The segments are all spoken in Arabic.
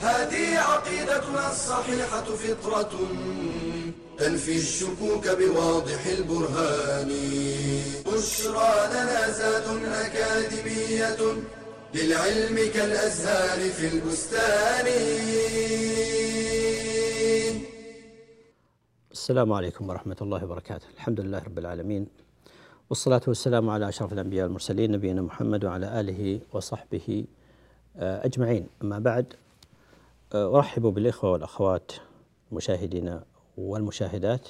هذه عقيدتنا الصحيحة فطرة تنفي الشكوك بواضح البرهان. بشرى لنا زاد أكاديمية للعلم كالأزهار في البستان. السلام عليكم ورحمة الله وبركاته. الحمد لله رب العالمين. والصلاة والسلام على أشرف الأنبياء المرسلين نبينا محمد وعلى آله وصحبه آه، أجمعين. أما بعد أرحب بالإخوة والأخوات المشاهدين والمشاهدات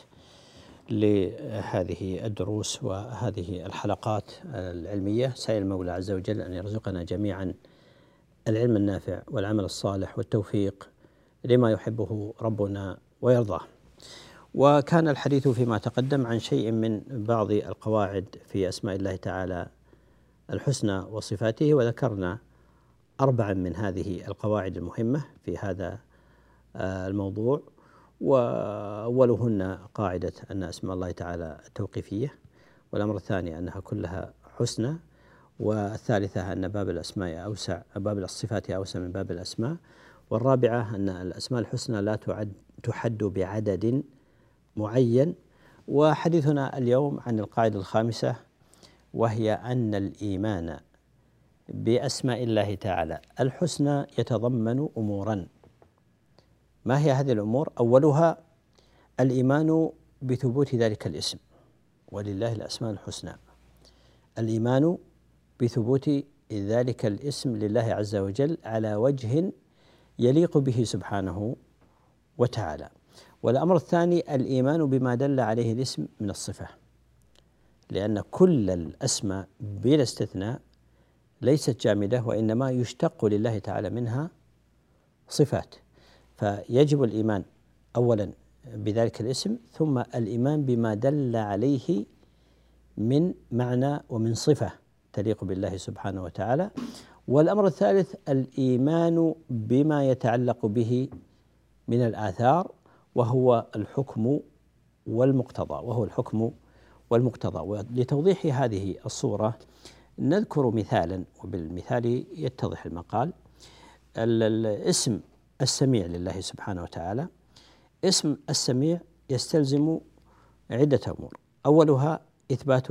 لهذه الدروس وهذه الحلقات العلمية. سائل المولى عز وجل أن يرزقنا جميعا العلم النافع والعمل الصالح والتوفيق لما يحبه ربنا ويرضاه. وكان الحديث فيما تقدم عن شيء من بعض القواعد في أسماء الله تعالى الحسنى وصفاته وذكرنا اربعا من هذه القواعد المهمة في هذا آه، الموضوع وأولهن قاعدة أن اسماء الله تعالى توقيفية والأمر الثاني أنها كلها حسنى والثالثة أن باب الأسماء أوسع باب الصفات أوسع من باب الأسماء والرابعة أن الأسماء الحسنى لا تعد تحد بعدد معين. وحديثنا اليوم عن القاعدة الخامسة وهي أن الإيمان بأسماء الله تعالى. الحسنى يتضمن أمورا. ما هي هذه الأمور؟ أولها الإيمان بثبوت ذلك الاسم. ولله الأسماء الحسنى. الإيمان بثبوت ذلك الاسم لله عز وجل على وجه يليق به سبحانه وتعالى. والأمر الثاني الإيمان بما دل عليه الاسم من الصفة. لأن كل الأسماء بلا استثناء ليست جامدة وإنما يشتق لله تعالى منها صفات. فيجب الإيمان أولا بذلك الاسم ثم الإيمان بما دل عليه من معنى ومن صفة تليق بالله سبحانه وتعالى. والأمر الثالث الإيمان بما يتعلق به من الآثار وهو الحكم والمقتضى وهو الحكم والمقتضى. ولتوضيح هذه الصورة نذكر مثالا وبالمثال يتضح المقال الاسم السميع لله سبحانه وتعالى. اسم السميع يستلزم عدة أمور. أولها إثبات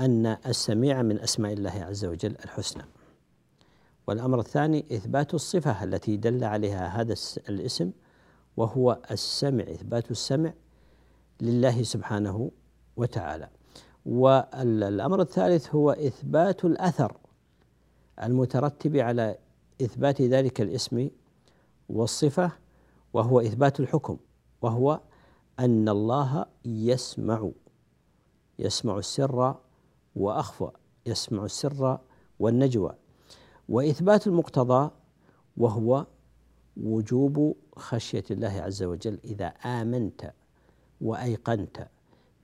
أن السميع من أسماء الله عز وجل الحسنى. والأمر الثاني إثبات الصفة التي دل عليها هذا الاسم وهو السمع إثبات السمع لله سبحانه وتعالى. والأمر الثالث هو إثبات الأثر المترتب على إثبات ذلك الاسم والصفة وهو إثبات الحكم وهو أن الله يسمع يسمع السر وأخفى يسمع السر والنجوى. وإثبات المقتضى وهو وجوب خشية الله عز وجل إذا آمنت وأيقنت.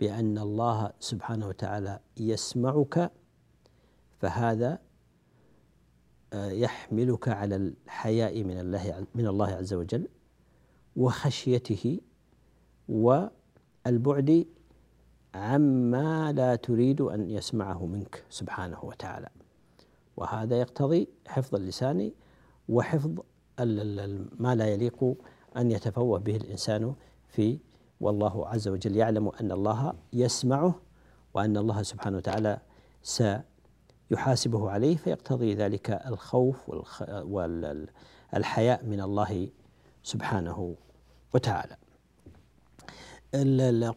بأن الله سبحانه وتعالى يسمعك فهذا آه، يحملك على الحياء من الله من الله عز وجل وخشيته والبعد عما لا تريد أن يسمعه منك سبحانه وتعالى. وهذا يقتضي حفظ اللسان وحفظ ما لا يليق أن يتفوه به الإنسان في والله عز وجل يعلم أن الله يسمعه وأن الله سبحانه وتعالى سيحاسبه عليه فيقتضي ذلك الخوف والحياء من الله سبحانه وتعالى.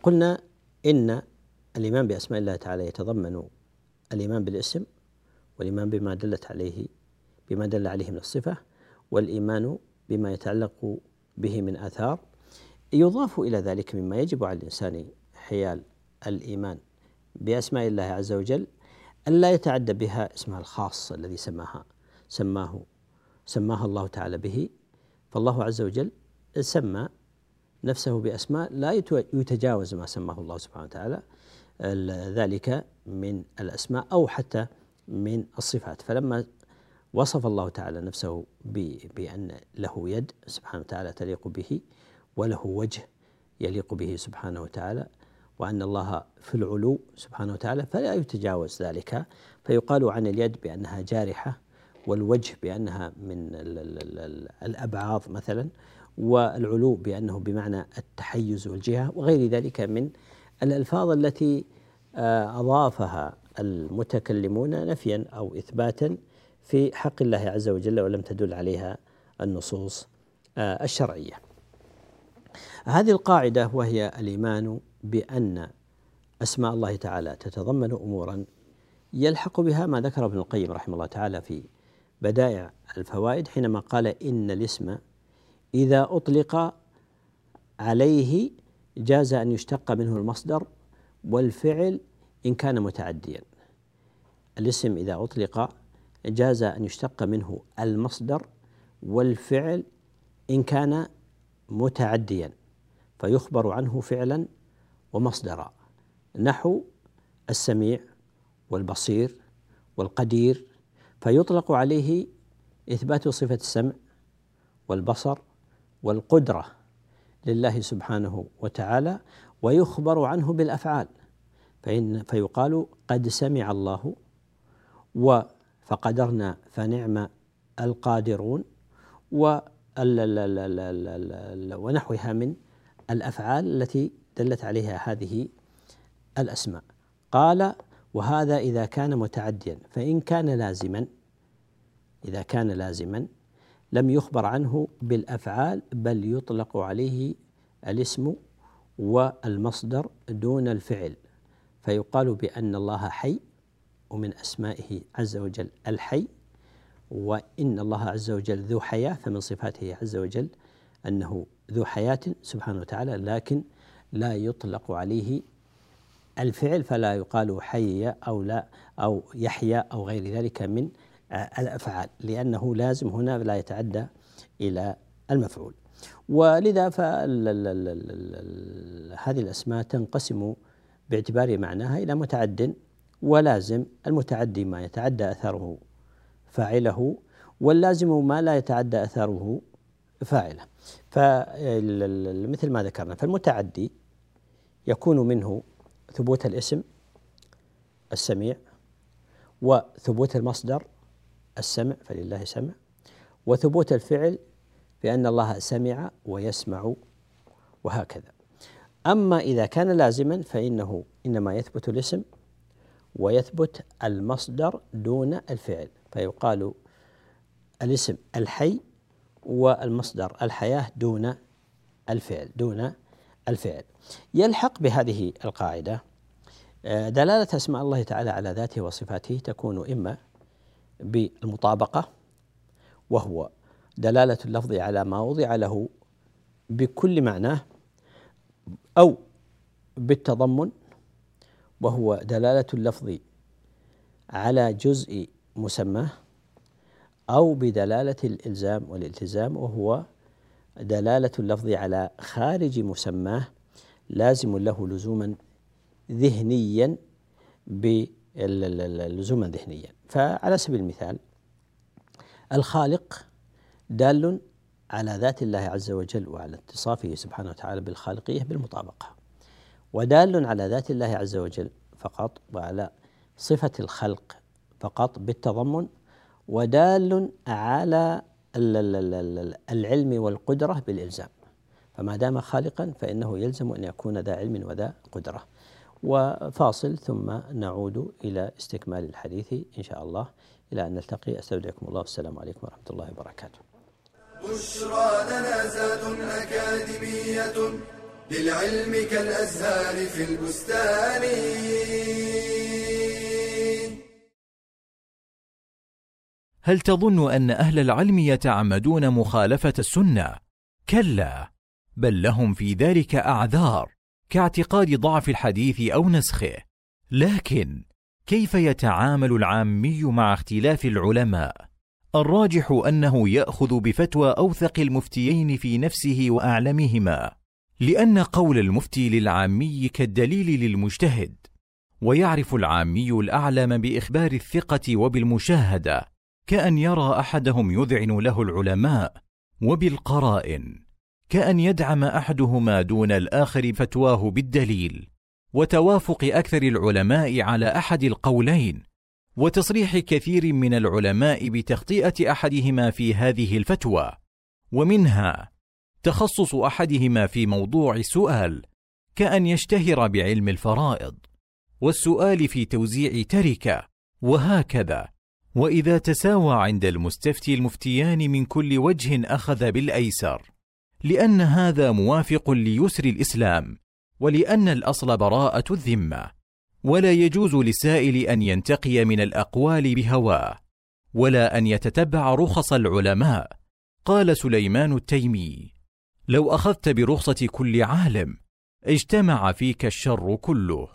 قلنا إن الإيمان بأسماء الله تعالى يتضمن الإيمان بالاسم والإيمان بما دلت عليه بما دل عليه من الصفة والإيمان بما يتعلق به من آثار يضاف إلى ذلك مما يجب على الإنسان حيال الإيمان بأسماء الله عز وجل ألا يتعدى بها اسمها الخاص الذي سماها سماه سماها الله تعالى به. فالله عز وجل سمى نفسه بأسماء لا يتجاوز ما سماه الله سبحانه وتعالى ذلك من الأسماء أو حتى من الصفات. فلما وصف الله تعالى نفسه بأن له يد سبحانه وتعالى تليق به وله وجه يليق به سبحانه وتعالى وأن الله في العلو سبحانه وتعالى فلا يتجاوز ذلك. فيقال عن اليد بأنها جارحة والوجه بأنها من الأبعاض مثلا والعلو بأنه بمعنى التحيز والجهة وغير ذلك من الألفاظ التي آه، أضافها المتكلمون نفيا أو إثباتا في حق الله عز وجل ولم تدل عليها النصوص آه، الشرعية. هذه القاعدة وهي الإيمان بأن أسماء الله تعالى تتضمن أمورا يلحق بها ما ذكر ابن القيم رحمه الله تعالى في بدائع الفوائد حينما قال إن الاسم إذا أطلق عليه جاز أن يشتق منه المصدر والفعل إن كان متعديا. الاسم إذا أطلق جاز أن يشتق منه المصدر والفعل إن كان متعديا. فيخبر عنه فعلا ومصدرا. نحو السميع والبصير والقدير فيطلق عليه إثبات صفة السمع والبصر والقدرة لله سبحانه وتعالى ويخبر عنه بالأفعال. فإن فيقال قد سمع الله فقدرنا فنعم القادرون ونحوها من الأفعال التي دلت عليها هذه الأسماء. قال وهذا إذا كان متعديا فإن كان لازما إذا كان لازما لم يخبر عنه بالأفعال بل يطلق عليه الاسم والمصدر دون الفعل. فيقال بأن الله حي ومن أسمائه عز وجل الحي وإن الله عز وجل ذو حياة فمن صفاته عز وجل أنه ذو حياة سبحانه وتعالى لكن لا يطلق عليه الفعل فلا يقال حي أو لا أو يحيى أو غير ذلك من الأفعال لأنه لازم هنا لا يتعدى إلى المفعول. ولذا هذه الأسماء تنقسم باعتبار معناها إلى متعد ولازم المتعدي ما يتعدى أثره فاعله واللازم ما لا يتعدى أثره فاعلة. فمثل ما ذكرنا فالمتعدي يكون منه ثبوت الاسم السميع وثبوت المصدر السمع فلله سمع وثبوت الفعل بأن الله سمع ويسمع وهكذا. أما إذا كان لازما فإنه إنما يثبت الاسم ويثبت المصدر دون الفعل فيقال الاسم الحي والمصدر الحياة دون الفعل دون الفعل. يلحق بهذه القاعدة آه، دلالة أسماء الله تعالى على ذاته وصفاته تكون إما بالمطابقة وهو دلالة اللفظ على ما وضع له بكل معناه أو بالتضمن وهو دلالة اللفظ على جزء مسماه أو بدلالة الإلزام والالتزام وهو دلالة اللفظ على خارج مسماه لازم له لزوما ذهنيا لزوما ذهنيا. فعلى سبيل المثال الخالق دال على ذات الله عز وجل وعلى اتصافه سبحانه وتعالى بالخالقية بالمطابقة. ودال على ذات الله عز وجل فقط وعلى صفة الخلق فقط بالتضمن ودال على العلم والقدرة بالإلزام. فما دام خالقا فإنه يلزم أن يكون ذا علم وذا قدرة. وفاصل ثم نعود إلى استكمال الحديث إن شاء الله. إلى أن نلتقي. أستودعكم الله. والسلام عليكم ورحمة الله وبركاته. بشرى لنا زاد أكاديمية للعلم كالأزهار في البستان. هل تظن أن أهل العلم يتعمدون مخالفة السنة؟ كلا، بل لهم في ذلك أعذار كاعتقاد ضعف الحديث أو نسخه. لكن كيف يتعامل العامي مع اختلاف العلماء؟ الراجح أنه يأخذ بفتوى أوثق المفتيين في نفسه وأعلمهما لأن قول المفتي للعامي كالدليل للمجتهد ويعرف العامي الأعلم بإخبار الثقة وبالمشاهدة كأن يرى أحدهم يذعن له العلماء وبالقرائن كأن يدعم أحدهما دون الآخر فتواه بالدليل وتوافق أكثر العلماء على أحد القولين وتصريح كثير من العلماء بتخطئه أحدهما في هذه الفتوى ومنها تخصص أحدهما في موضوع السؤال كأن يشتهر بعلم الفرائض والسؤال في توزيع تركة وهكذا. وإذا تساوى عند المستفتي المفتيان من كل وجه أخذ بالأيسر. لأن هذا موافق ليسر الإسلام ولأن الأصل براءة الذمة. ولا يجوز للسائل أن ينتقي من الأقوال بهواه ولا أن يتتبع رخص العلماء. قال سليمان التيمي لو أخذت برخصة كل عالم اجتمع فيك الشر كله.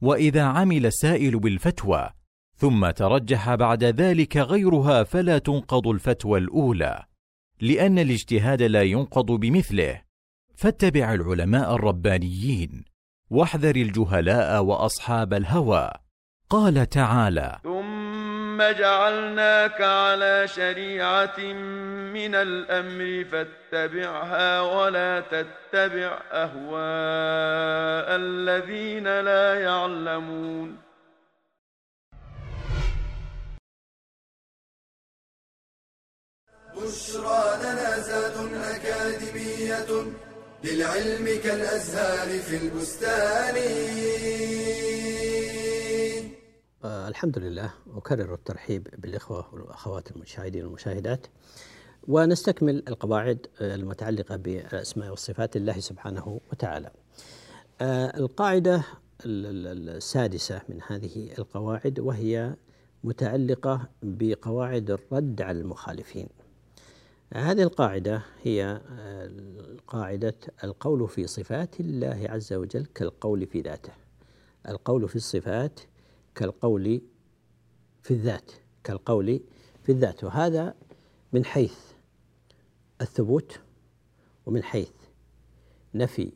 وإذا عمل السائل بالفتوى ثم ترجح بعد ذلك غيرها فلا تنقض الفتوى الأولى لأن الاجتهاد لا ينقض بمثله. فاتبع العلماء الربانيين واحذر الجهلاء وأصحاب الهوى. قال تعالى ثم جعلناك على شريعة من الأمر فاتبعها ولا تتبع أهواء الذين لا يعلمون. بشرى لنا زاد أكاديمية للعلم كالأزهار في البستان. آه الحمد لله. أكرر الترحيب بالإخوة والأخوات المشاهدين والمشاهدات ونستكمل القواعد المتعلقة بالأسماء والصفات الله سبحانه وتعالى. آه القاعدة السادسة من هذه القواعد وهي متعلقة بقواعد الرد على المخالفين. هذه القاعدة هي آه، قاعدة القول في صفات الله عز وجل كالقول في ذاته. القول في الصفات كالقول في الذات كالقول في الذات. وهذا من حيث الثبوت ومن حيث نفي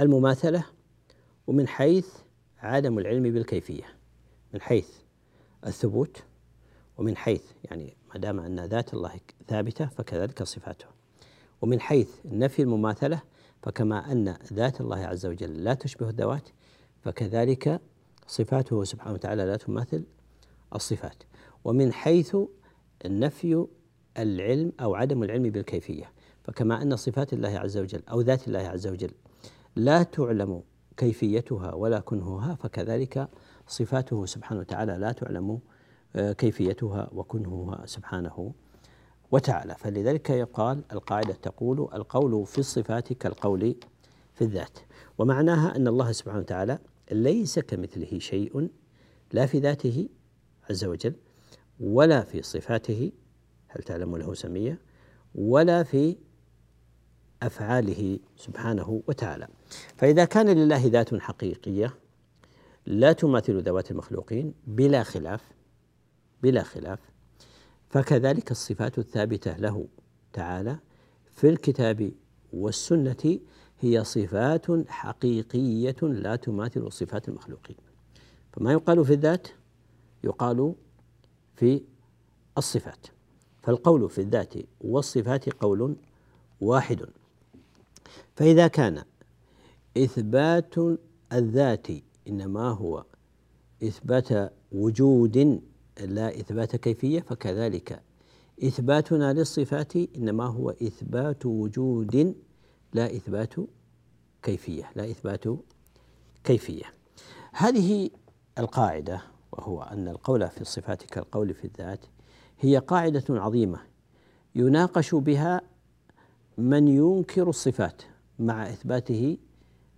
المماثلة ومن حيث عدم العلم بالكيفية. من حيث الثبوت ومن حيث يعني ما دام أن ذات الله ثابتة فكذلك صفاته. ومن حيث نفي المماثلة فكما أن ذات الله عز وجل لا تشبه الذوات فكذلك صفاته سبحانه وتعالى لا تماثل الصفات. ومن حيث نفي العلم أو عدم العلم بالكيفية فكما أن صفات الله عز وجل أو ذات الله عز وجل لا تعلم كيفيتها ولا كنهها فكذلك صفاته سبحانه وتعالى لا تعلم كيفيتها وكنهها سبحانه وتعالى. فلذلك يقال القاعدة تقول القول في الصفات كالقول في الذات. ومعناها أن الله سبحانه وتعالى ليس كمثله شيء لا في ذاته عز وجل ولا في صفاته هل تعلم له سمية ولا في أفعاله سبحانه وتعالى. فإذا كان لله ذات حقيقية لا تماثل ذوات المخلوقين بلا خلاف. بلا خلاف. فكذلك الصفات الثابتة له تعالى في الكتاب والسنة هي صفات حقيقية لا تماثل صفات المخلوقين. فما يقال في الذات؟ يقال في الصفات. فالقول في الذات والصفات قول واحد. فإذا كان إثبات الذات إنما هو إثبات وجود لا إثبات كيفية فكذلك إثباتنا للصفات إنما هو إثبات وجود لا إثبات كيفية لا إثبات كيفية. هذه القاعدة وهو أن القول في الصفات كالقول في الذات هي قاعدة عظيمة يناقش بها من ينكر الصفات مع إثباته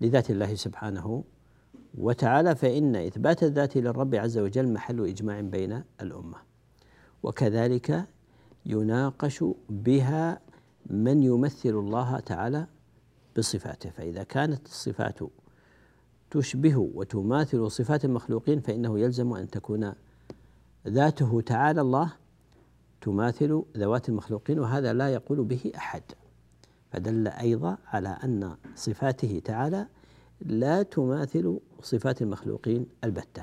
لذات الله سبحانه وتعالى فإن إثبات الذات للرب عز وجل محل إجماع بين الأمة. وكذلك يناقش بها من يمثل الله تعالى بصفاته. فإذا كانت الصفات تشبه وتماثل صفات المخلوقين فإنه يلزم أن تكون ذاته تعالى الله تماثل ذوات المخلوقين وهذا لا يقول به أحد. فدل أيضا على أن صفاته تعالى لا تماثل صفات المخلوقين البتة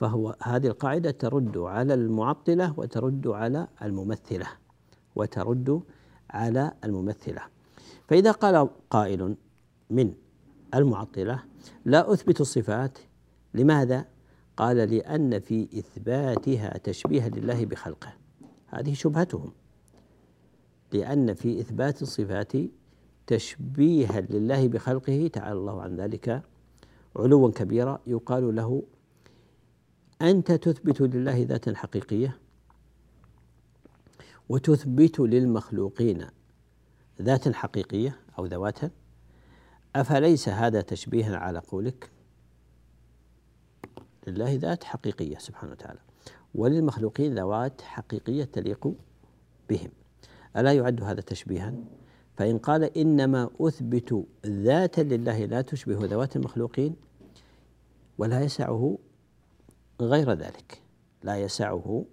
فهو هذه القاعدة ترد على المعطلة وترد على الممثلة وترد على الممثلة. فإذا قال قائل من المعطلة لا أثبت الصفات لماذا؟ قال لأن في إثباتها تشبيها لله بخلقه. هذه شبهتهم. لأن في إثبات الصفات تشبيها لله بخلقه تعالى الله عن ذلك علوا كبيرا يقال له أنت تثبت لله ذاتا حقيقية وتثبت للمخلوقين ذاتا حقيقية أو ذواتا. أفليس هذا تشبيها على قولك؟ لله ذات حقيقية سبحانه وتعالى وللمخلوقين ذوات حقيقية تليق بهم. ألا يعد هذا تشبيها؟ فإن قال إنما أثبت ذاتا لله لا تشبه ذوات المخلوقين ولا يسعه غير ذلك. لا يسعه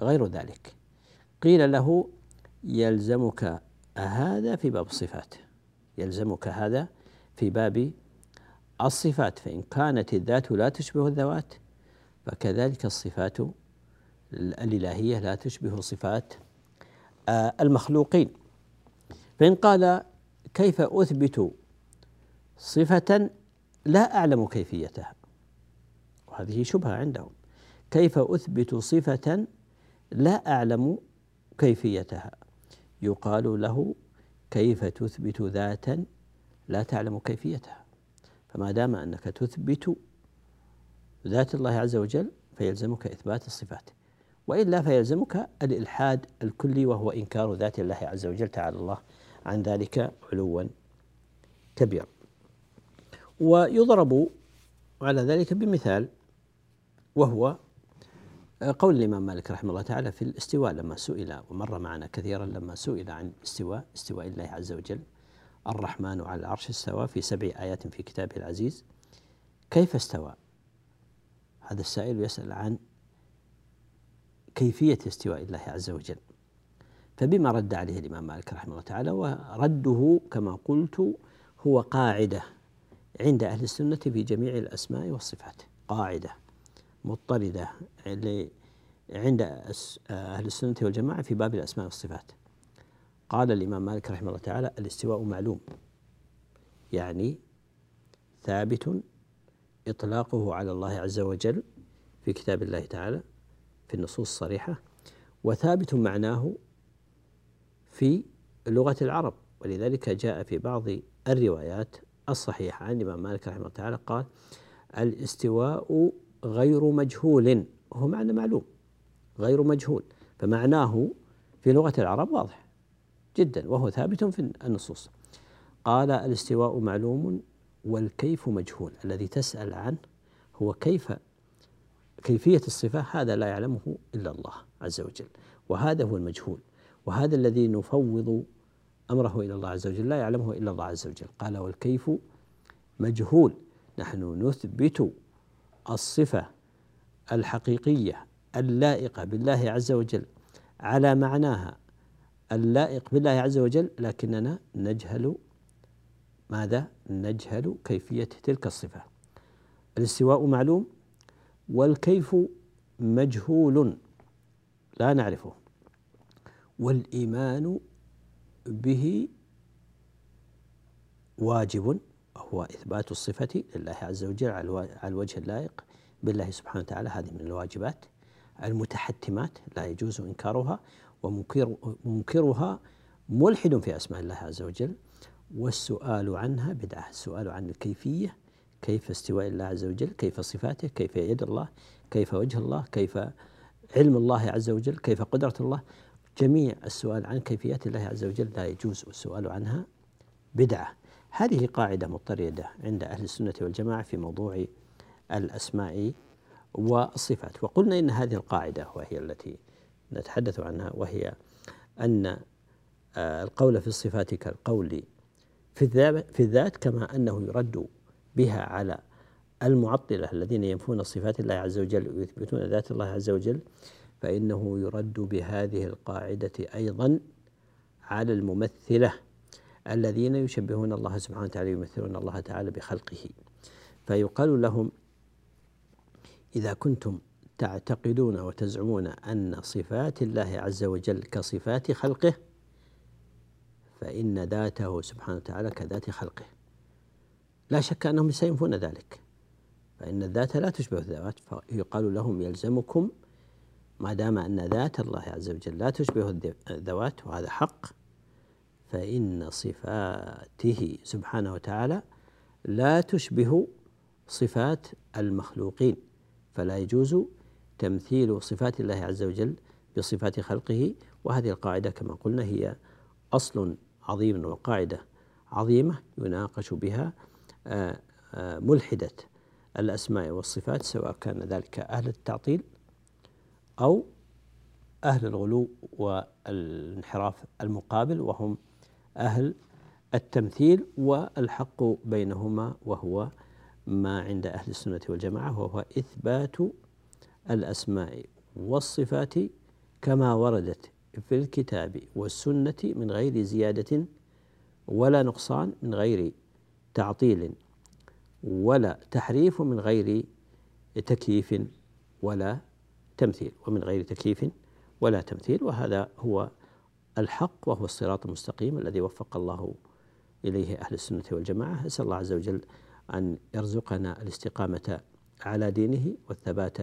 غير ذلك. قيل له يلزمك هذا في باب الصفات. يلزمك هذا في باب الصفات. فإن كانت الذات لا تشبه الذوات فكذلك الصفات الإلهية لا تشبه صفات المخلوقين. فإن قال كيف أثبت صفة لا أعلم كيفيتها. وهذه شبهة عندهم. كيف أثبت صفة لا أعلم كيفيتها. يقال له كيف تثبت ذاتا لا تعلم كيفيتها. فما دام أنك تثبت ذات الله عز وجل فيلزمك إثبات الصفات. وإلا فيلزمك الإلحاد الكلي وهو إنكار ذات الله عز وجل تعالى. الله عن ذلك علوا كبيرا. ويضرب على ذلك بمثال وهو قول الإمام مالك رحمه الله تعالى في الاستواء لما سئل ومر معنا كثيرا لما سئل عن الاستواء استواء الله عز وجل الرحمن على العرش استوى في سبع آيات في كتابه العزيز. كيف استوى؟ هذا السائل يسأل عن كيفية استواء الله عز وجل. فبما رد عليه الإمام مالك رحمه الله تعالى ورده كما قلت هو قاعدة عند أهل السنة في جميع الأسماء والصفات. قاعدة مضطردة عند أهل السنة والجماعة في باب الأسماء والصفات. قال الإمام مالك رحمه الله تعالى الاستواء معلوم. يعني ثابت إطلاقه على الله عز وجل في كتاب الله تعالى في النصوص الصريحة وثابت معناه في لغة العرب. ولذلك جاء في بعض الروايات الصحيحة عن الإمام مالك رحمه الله تعالى قال الاستواء غير مجهول. وهو معنى معلوم غير مجهول فمعناه في لغة العرب واضح جدا وهو ثابت في النصوص. قال الاستواء معلوم والكيف مجهول. الذي تسأل عنه هو كيف كيفية الصفة هذا لا يعلمه إلا الله عز وجل وهذا هو المجهول. وهذا الذي نفوض أمره إلى الله عز وجل لا يعلمه إلا الله عز وجل. قال والكيف مجهول نحن نثبت الصفة الحقيقية اللائقة بالله عز وجل على معناها اللائق بالله عز وجل لكننا نجهل ماذا؟ نجهل كيفية تلك الصفة. الاستواء معلوم والكيف مجهول لا نعرفه. والإيمان به واجب وهو إثبات الصفة لله عز وجل على الوجه اللائق بالله سبحانه وتعالى. هذه من الواجبات المتحتمات لا يجوز إنكارها ومنكر منكرها ملحد في أسماء الله عز وجل. والسؤال عنها بدعة السؤال عن الكيفية كيف استواء الله عز وجل كيف صفاته كيف يد الله كيف وجه الله كيف علم الله عز وجل كيف قدرة الله. جميع السؤال عن كيفيات الله عز وجل لا يجوز السؤال عنها بدعة. هذه قاعدة مضطردة عند أهل السنة والجماعة في موضوع الأسماء والصفات. وقلنا إن هذه القاعدة وهي التي نتحدث عنها وهي أن آه، القول في الصفات كالقول في الذات كما أنه يرد بها على المعطلة الذين ينفون صفات الله عز وجل ويثبتون ذات الله عز وجل فإنه يرد بهذه القاعدة أيضا على الممثلة الذين يشبهون الله سبحانه وتعالى يمثلون الله تعالى بخلقه. فيقال لهم إذا كنتم تعتقدون وتزعمون أن صفات الله عز وجل كصفات خلقه فإن ذاته سبحانه وتعالى كذات خلقه. لا شك أنهم سينفون ذلك. فإن الذات لا تشبه الذوات فيقال لهم يلزمكم ما دام أن ذات الله عز وجل لا تشبه الذوات وهذا حق فإن صفاته سبحانه وتعالى لا تشبه صفات المخلوقين. فلا يجوز تمثيل صفات الله عز وجل بصفات خلقه. وهذه القاعدة كما قلنا هي أصل عظيم وقاعدة عظيمة يناقش بها آه، آه، ملحدة الأسماء والصفات سواء كان ذلك أهل التعطيل أو أهل الغلو والانحراف المقابل وهم أهل التمثيل والحق بينهما وهو ما عند أهل السنة والجماعة وهو إثبات الأسماء والصفات كما وردت في الكتاب والسنة من غير زيادة ولا نقصان من غير تعطيل ولا تحريف من غير تكييف ولا تمثيل ومن غير تكييف ولا تمثيل وهذا هو الحق وهو الصراط المستقيم الذي وفق الله إليه أهل السنة والجماعة. أسأل الله عز وجل أن يرزقنا الاستقامة على دينه والثبات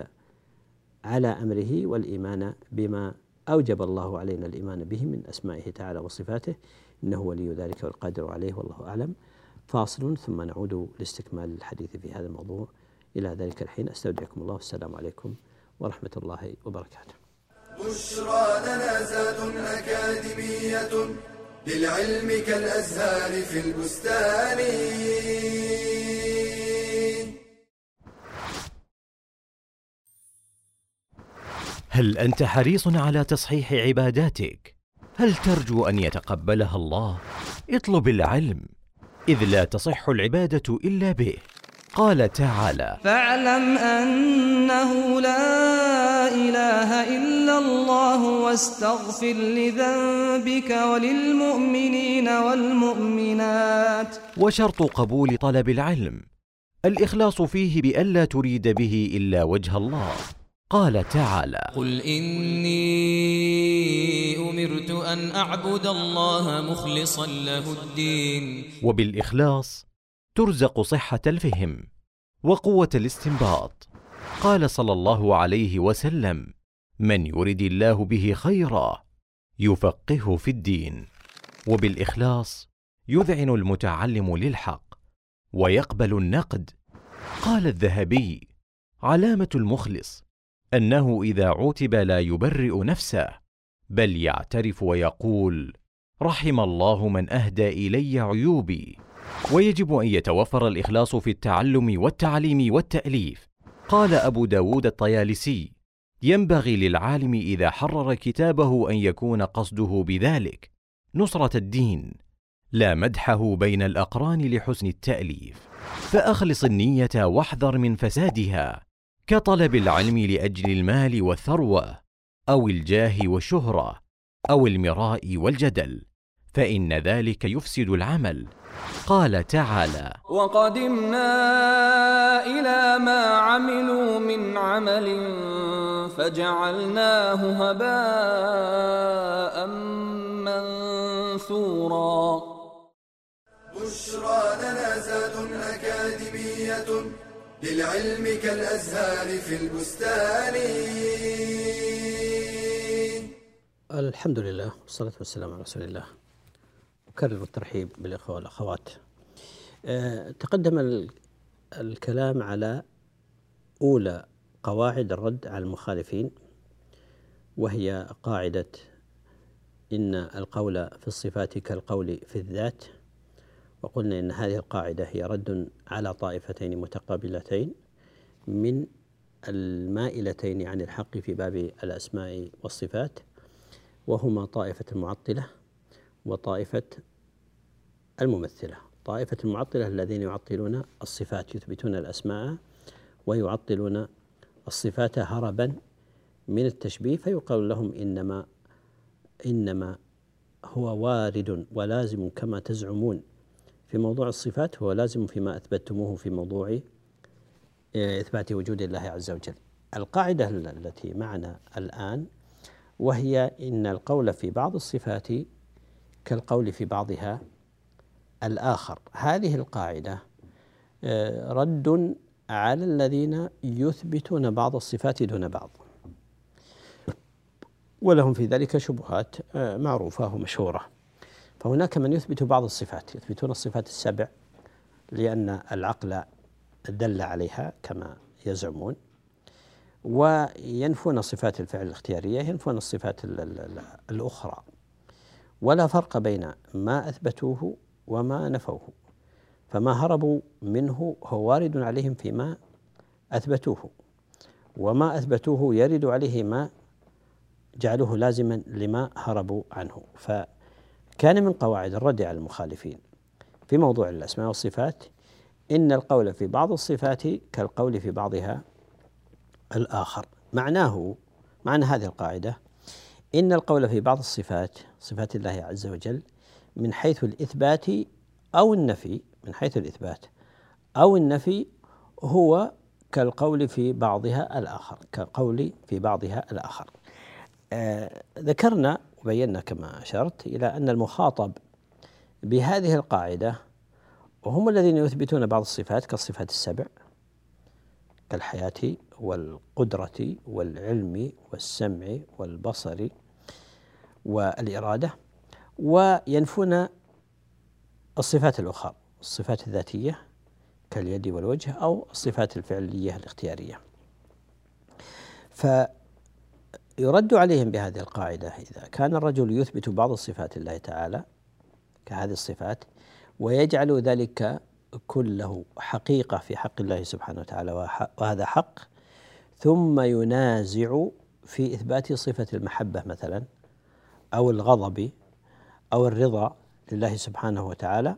على أمره والإيمان بما أوجب الله علينا الإيمان به من أسمائه تعالى وصفاته. إنه ولي ذلك والقادر عليه والله أعلم. فاصل ثم نعود لاستكمال الحديث في هذا الموضوع. إلى ذلك الحين أستودعكم الله والسلام عليكم ورحمة الله وبركاته بشرى لنا زاد أكاديمية للعلم كالأزهار في البستان هل أنت حريص على تصحيح عباداتك؟ هل ترجو أن يتقبلها الله؟ اطلب العلم إذ لا تصح العبادة إلا به قال تعالى فاعلم أنه لا إله إلا الله واستغفر لذنبك وللمؤمنين والمؤمنات. وشرط قبول طلب العلم الإخلاص فيه بألا تريد به إلا وجه الله. قال تعالى قل إني أمرت أن أعبد الله مخلصا له الدين. وبالإخلاص ترزق صحة الفهم وقوة الاستنباط. قال صلى الله عليه وسلم من يرد الله به خيرا يفقهه في الدين وبالإخلاص يذعن المتعلم للحق ويقبل النقد. قال الذهبي علامة المخلص أنه إذا عوتب لا يبرئ نفسه بل يعترف ويقول رحم الله من أهدى إلي عيوبي. ويجب أن يتوفر الإخلاص في التعلم والتعليم والتأليف. قال أبو داود الطيالسي ينبغي للعالم إذا حرر كتابه أن يكون قصده بذلك. نصرة الدين لا مدحه بين الأقران لحسن التأليف. فأخلص النية واحذر من فسادها. كطلب العلم لأجل المال والثروة أو الجاه والشهرة أو المراء والجدل. فإن ذلك يفسد العمل. قال تعالى وقدمنا إلى ما عملوا من عمل فجعلناه هباء منثورا. بشرى لنا زاد أكاديمية للعلم كالأزهار في البستان. الحمد لله والصلاة والسلام على رسول الله. أكرر الترحيب بالإخوة والأخوات. أه تقدم الكلام على أولى قواعد الرد على المخالفين وهي قاعدة إن القول في الصفات كالقول في الذات وقلنا إن هذه القاعدة هي رد على طائفتين متقابلتين من المائلتين عن الحق في باب الأسماء والصفات وهما طائفة المعطلة وطائفة الممثلة. طائفة المعطلة الذين يعطلون الصفات يثبتون الأسماء ويعطلون الصفات هربا من التشبيه فيقال لهم إنما إنما هو وارد ولازم كما تزعمون في موضوع الصفات هو لازم فيما أثبتموه في موضوع آه، إثبات وجود الله عز وجل. القاعدة التي معنا الآن وهي إن القول في بعض الصفات كالقول في بعضها الآخر. هذه القاعدة آه، رد على الذين يثبتون بعض الصفات دون بعض. ولهم في ذلك شبهات آه، معروفة ومشهورة. فهناك من يثبت بعض الصفات يثبتون الصفات السبع لأن العقل دل عليها كما يزعمون وينفون صفات الفعل الاختيارية ينفون الصفات الأخرى. ولا فرق بين ما أثبتوه وما نفوه. فما هربوا منه هو وارد عليهم فيما أثبتوه وما أثبتوه يرد عليه ما جعلوه لازما لما هربوا عنه. فكان من قواعد الرد على المخالفين. في موضوع الأسماء والصفات إن القول في بعض الصفات كالقول في بعضها الآخر. معناه معنى هذه القاعدة إن القول في بعض الصفات صفات الله عز وجل من حيث الإثبات أو النفي من حيث الإثبات أو النفي هو كالقول في بعضها الآخر كقول في بعضها الآخر. آه ذكرنا وبينا كما أشرت إلى أن المخاطب بهذه القاعدة وهم الذين يثبتون بعض الصفات كالصفات السبع كالحياة والقدرة والعلم والسمع والبصر والإرادة وينفون الصفات الأخرى الصفات الذاتية كاليد والوجه أو الصفات الفعلية الاختيارية. فيرد عليهم بهذه القاعدة إذا كان الرجل يثبت بعض الصفات الله تعالى كهذه الصفات ويجعل ذلك كله حقيقة في حق الله سبحانه وتعالى وهذا حق. ثم ينازع في إثبات صفة المحبة مثلا أو الغضب أو الرضا لله سبحانه وتعالى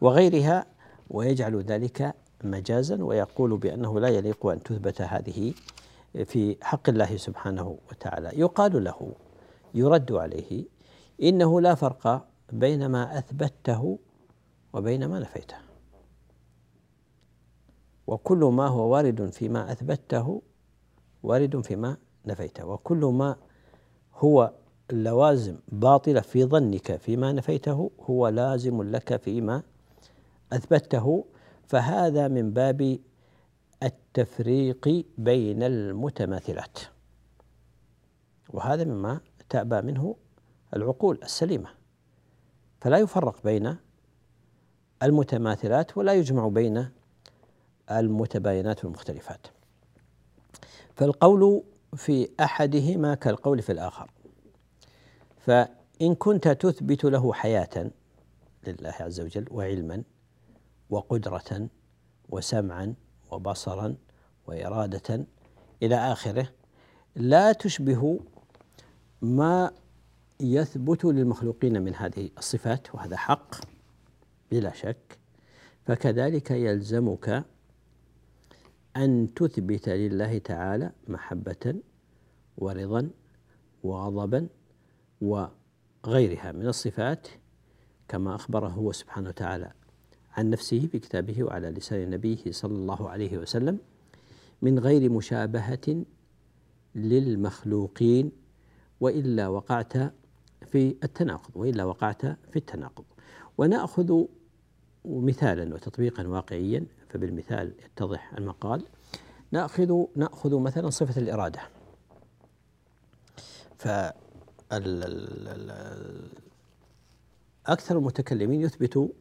وغيرها ويجعل ذلك مجازا ويقول بأنه لا يليق أن تثبت هذه في حق الله سبحانه وتعالى. يقال له يرد عليه إنه لا فرق بين ما أثبته وبين ما نفيته. وكل ما هو وارد فيما أثبته وارد فيما نفيته. وكل ما هو اللوازم باطلة في ظنك فيما نفيته هو لازم لك فيما أثبته. فهذا من باب التفريق بين المتماثلات. وهذا مما تأبى منه العقول السليمة. فلا يفرق بين المتماثلات ولا يجمع بين المتباينات والمختلفات. فالقول في أحدهما كالقول في الآخر. فإن كنت تثبت له حياة لله عز وجل وعلما وقدرة وسمعا وبصرا وإرادة إلى آخره لا تشبه ما يثبت للمخلوقين من هذه الصفات وهذا حق بلا شك. فكذلك يلزمك أن تثبت لله تعالى محبة ورضا وغضبا وغيرها من الصفات كما أخبره هو سبحانه وتعالى عن نفسه في كتابه وعلى لسان نبيه صلى الله عليه وسلم من غير مشابهة للمخلوقين وإلا وقعت في التناقض وإلا وقعت في التناقض. ونأخذ مثالا وتطبيقا واقعيا فبالمثال يتضح المقال ناخذ نأخذ مثلا صفة الإرادة. ف أكثر المتكلمين يثبت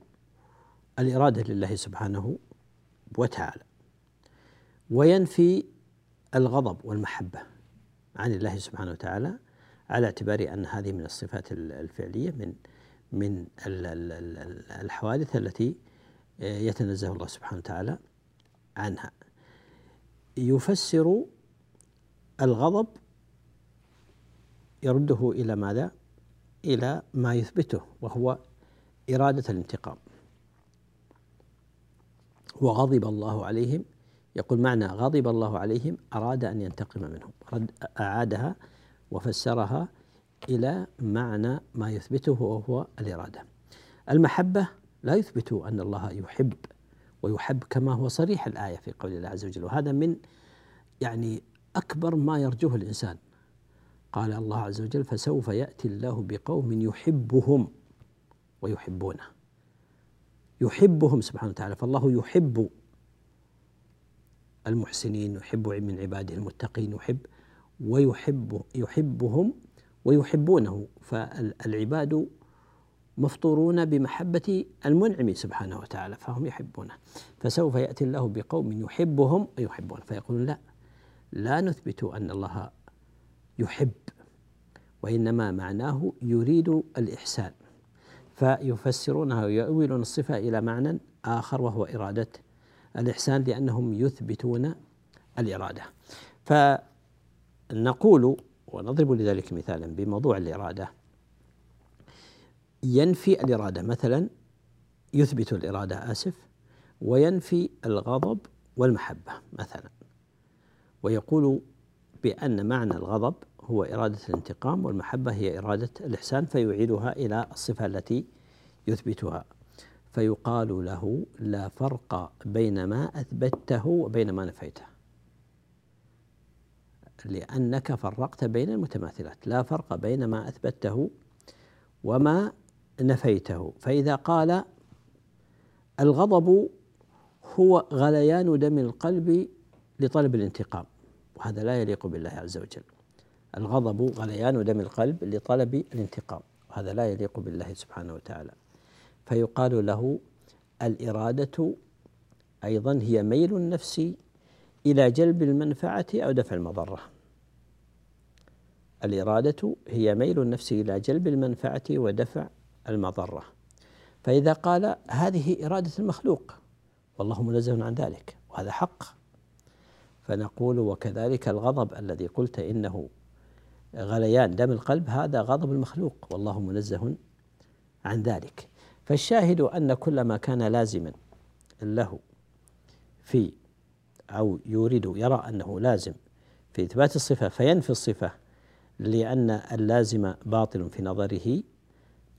الإرادة لله سبحانه وتعالى وينفي الغضب والمحبة عن الله سبحانه وتعالى على اعتبار أن هذه من الصفات الفعلية من من الحوادث التي يتنزه الله سبحانه وتعالى عنها. يفسر الغضب يرده إلى ماذا؟ إلى ما يثبته وهو إرادة الانتقام. وغضب الله عليهم يقول معنى غضب الله عليهم أراد أن ينتقم منهم رد أعادها وفسرها إلى معنى ما يثبته وهو الإرادة. المحبة لا يثبت أن الله يحب ويحب كما هو صريح الآية في قول الله عز وجل وهذا من يعني أكبر ما يرجوه الإنسان. قال الله عز وجل فسوف يأتي الله بقوم يحبهم ويحبونه. يحبهم سبحانه وتعالى فالله يحب المحسنين يحب من عباده المتقين يحب ويحب يحبهم ويحبونه. فالعباد مفطورون بمحبة المنعم سبحانه وتعالى فهم يحبونه. فسوف يأتي الله بقوم يحبهم ويحبون. فيقولون لا لا نثبت أن الله يحب وإنما معناه يريد الإحسان. فيفسرونها ويؤولون الصفة إلى معنى آخر وهو إرادة الإحسان لأنهم يثبتون الإرادة. فنقول ونضرب لذلك مثالا بموضوع الإرادة. ينفي الإرادة. مثلا يثبت الإرادة آسف وينفي الغضب والمحبة مثلا. ويقول بأن معنى الغضب هو إرادة الانتقام والمحبة هي إرادة الإحسان فيعيدها إلى الصفة التي يثبتها. فيقال له لا فرق بين ما أثبته وبين ما نفيته. لأنك فرقت بين المتماثلات. لا فرق بين ما أثبته وما نفيته. فإذا قال الغضب هو غليان دم القلب لطلب الانتقام وهذا لا يليق بالله عز وجل. الغضب غليان دم القلب لطلب الانتقام وهذا لا يليق بالله سبحانه وتعالى. فيقال له الإرادة أيضا هي ميل النفس إلى جلب المنفعة أو دفع المضرة. الإرادة هي ميل النفس إلى جلب المنفعة ودفع المضرة. فإذا قال هذه إرادة المخلوق والله منزه عن ذلك وهذا حق. فنقول وكذلك الغضب الذي قلت إنه غليان دم القلب هذا غضب المخلوق والله منزه عن ذلك. فالشاهد أن كل ما كان لازما له في أو يريد يرى أنه لازم في إثبات الصفة فينفي الصفة لأن اللازم باطل في نظره.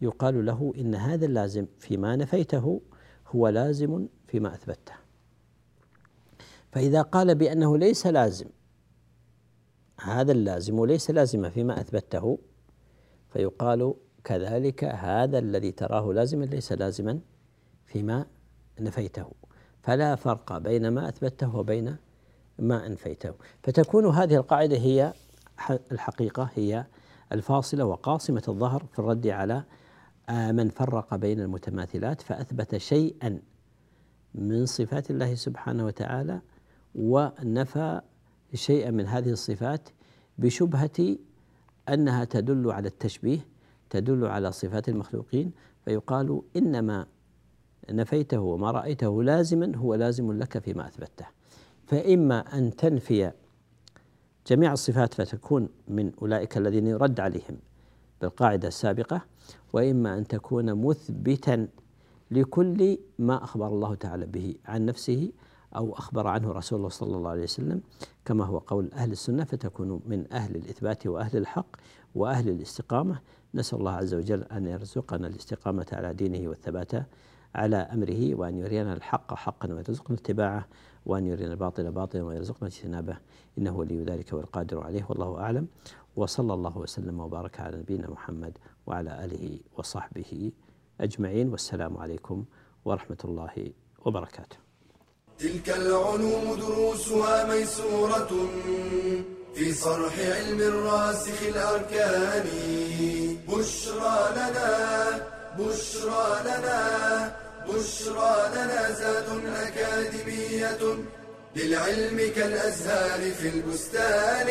يقال له إن هذا اللازم فيما نفيته هو لازم فيما أثبته. فإذا قال بأنه ليس لازم هذا اللازم ليس لازما فيما أثبته فيقال كذلك هذا الذي تراه لازما ليس لازما فيما نفيته. فلا فرق بين ما أثبته وبين ما أنفيته. فتكون هذه القاعدة هي الحقيقة هي الفاصلة وقاصمة الظهر في الرد على من فرق بين المتماثلات فأثبت شيئا من صفات الله سبحانه وتعالى ونفى شيئا من هذه الصفات بشبهة أنها تدل على التشبيه تدل على صفات المخلوقين فيقال إنما نفيته وما رأيته لازما هو لازم لك فيما أثبته. فإما أن تنفي جميع الصفات فتكون من أولئك الذين يرد عليهم. بالقاعدة السابقة وإما أن تكون مثبتا لكل ما أخبر الله تعالى به عن نفسه أو أخبر عنه رسول الله صلى الله عليه وسلم كما هو قول أهل السنة فتكون من أهل الإثبات وأهل الحق وأهل الاستقامة. نسأل الله عز وجل أن يرزقنا الاستقامة على دينه والثبات على أمره وأن يرينا الحق حقا ويرزقنا اتباعه وأن يرينا الباطل باطلا ويرزقنا اجتنابه. إنه ولي ذلك والقادر عليه والله أعلم. وصلى الله وسلم وبارك على نبينا محمد وعلى آله وصحبه أجمعين. والسلام عليكم ورحمة الله وبركاته. تلك العلوم دروسها ميسورة في صرح علم الراسخ الأركان. بشرى لنا بشرى لنا بشرى لنا زاد أكاديمية للعلم كالأزهار في البستان.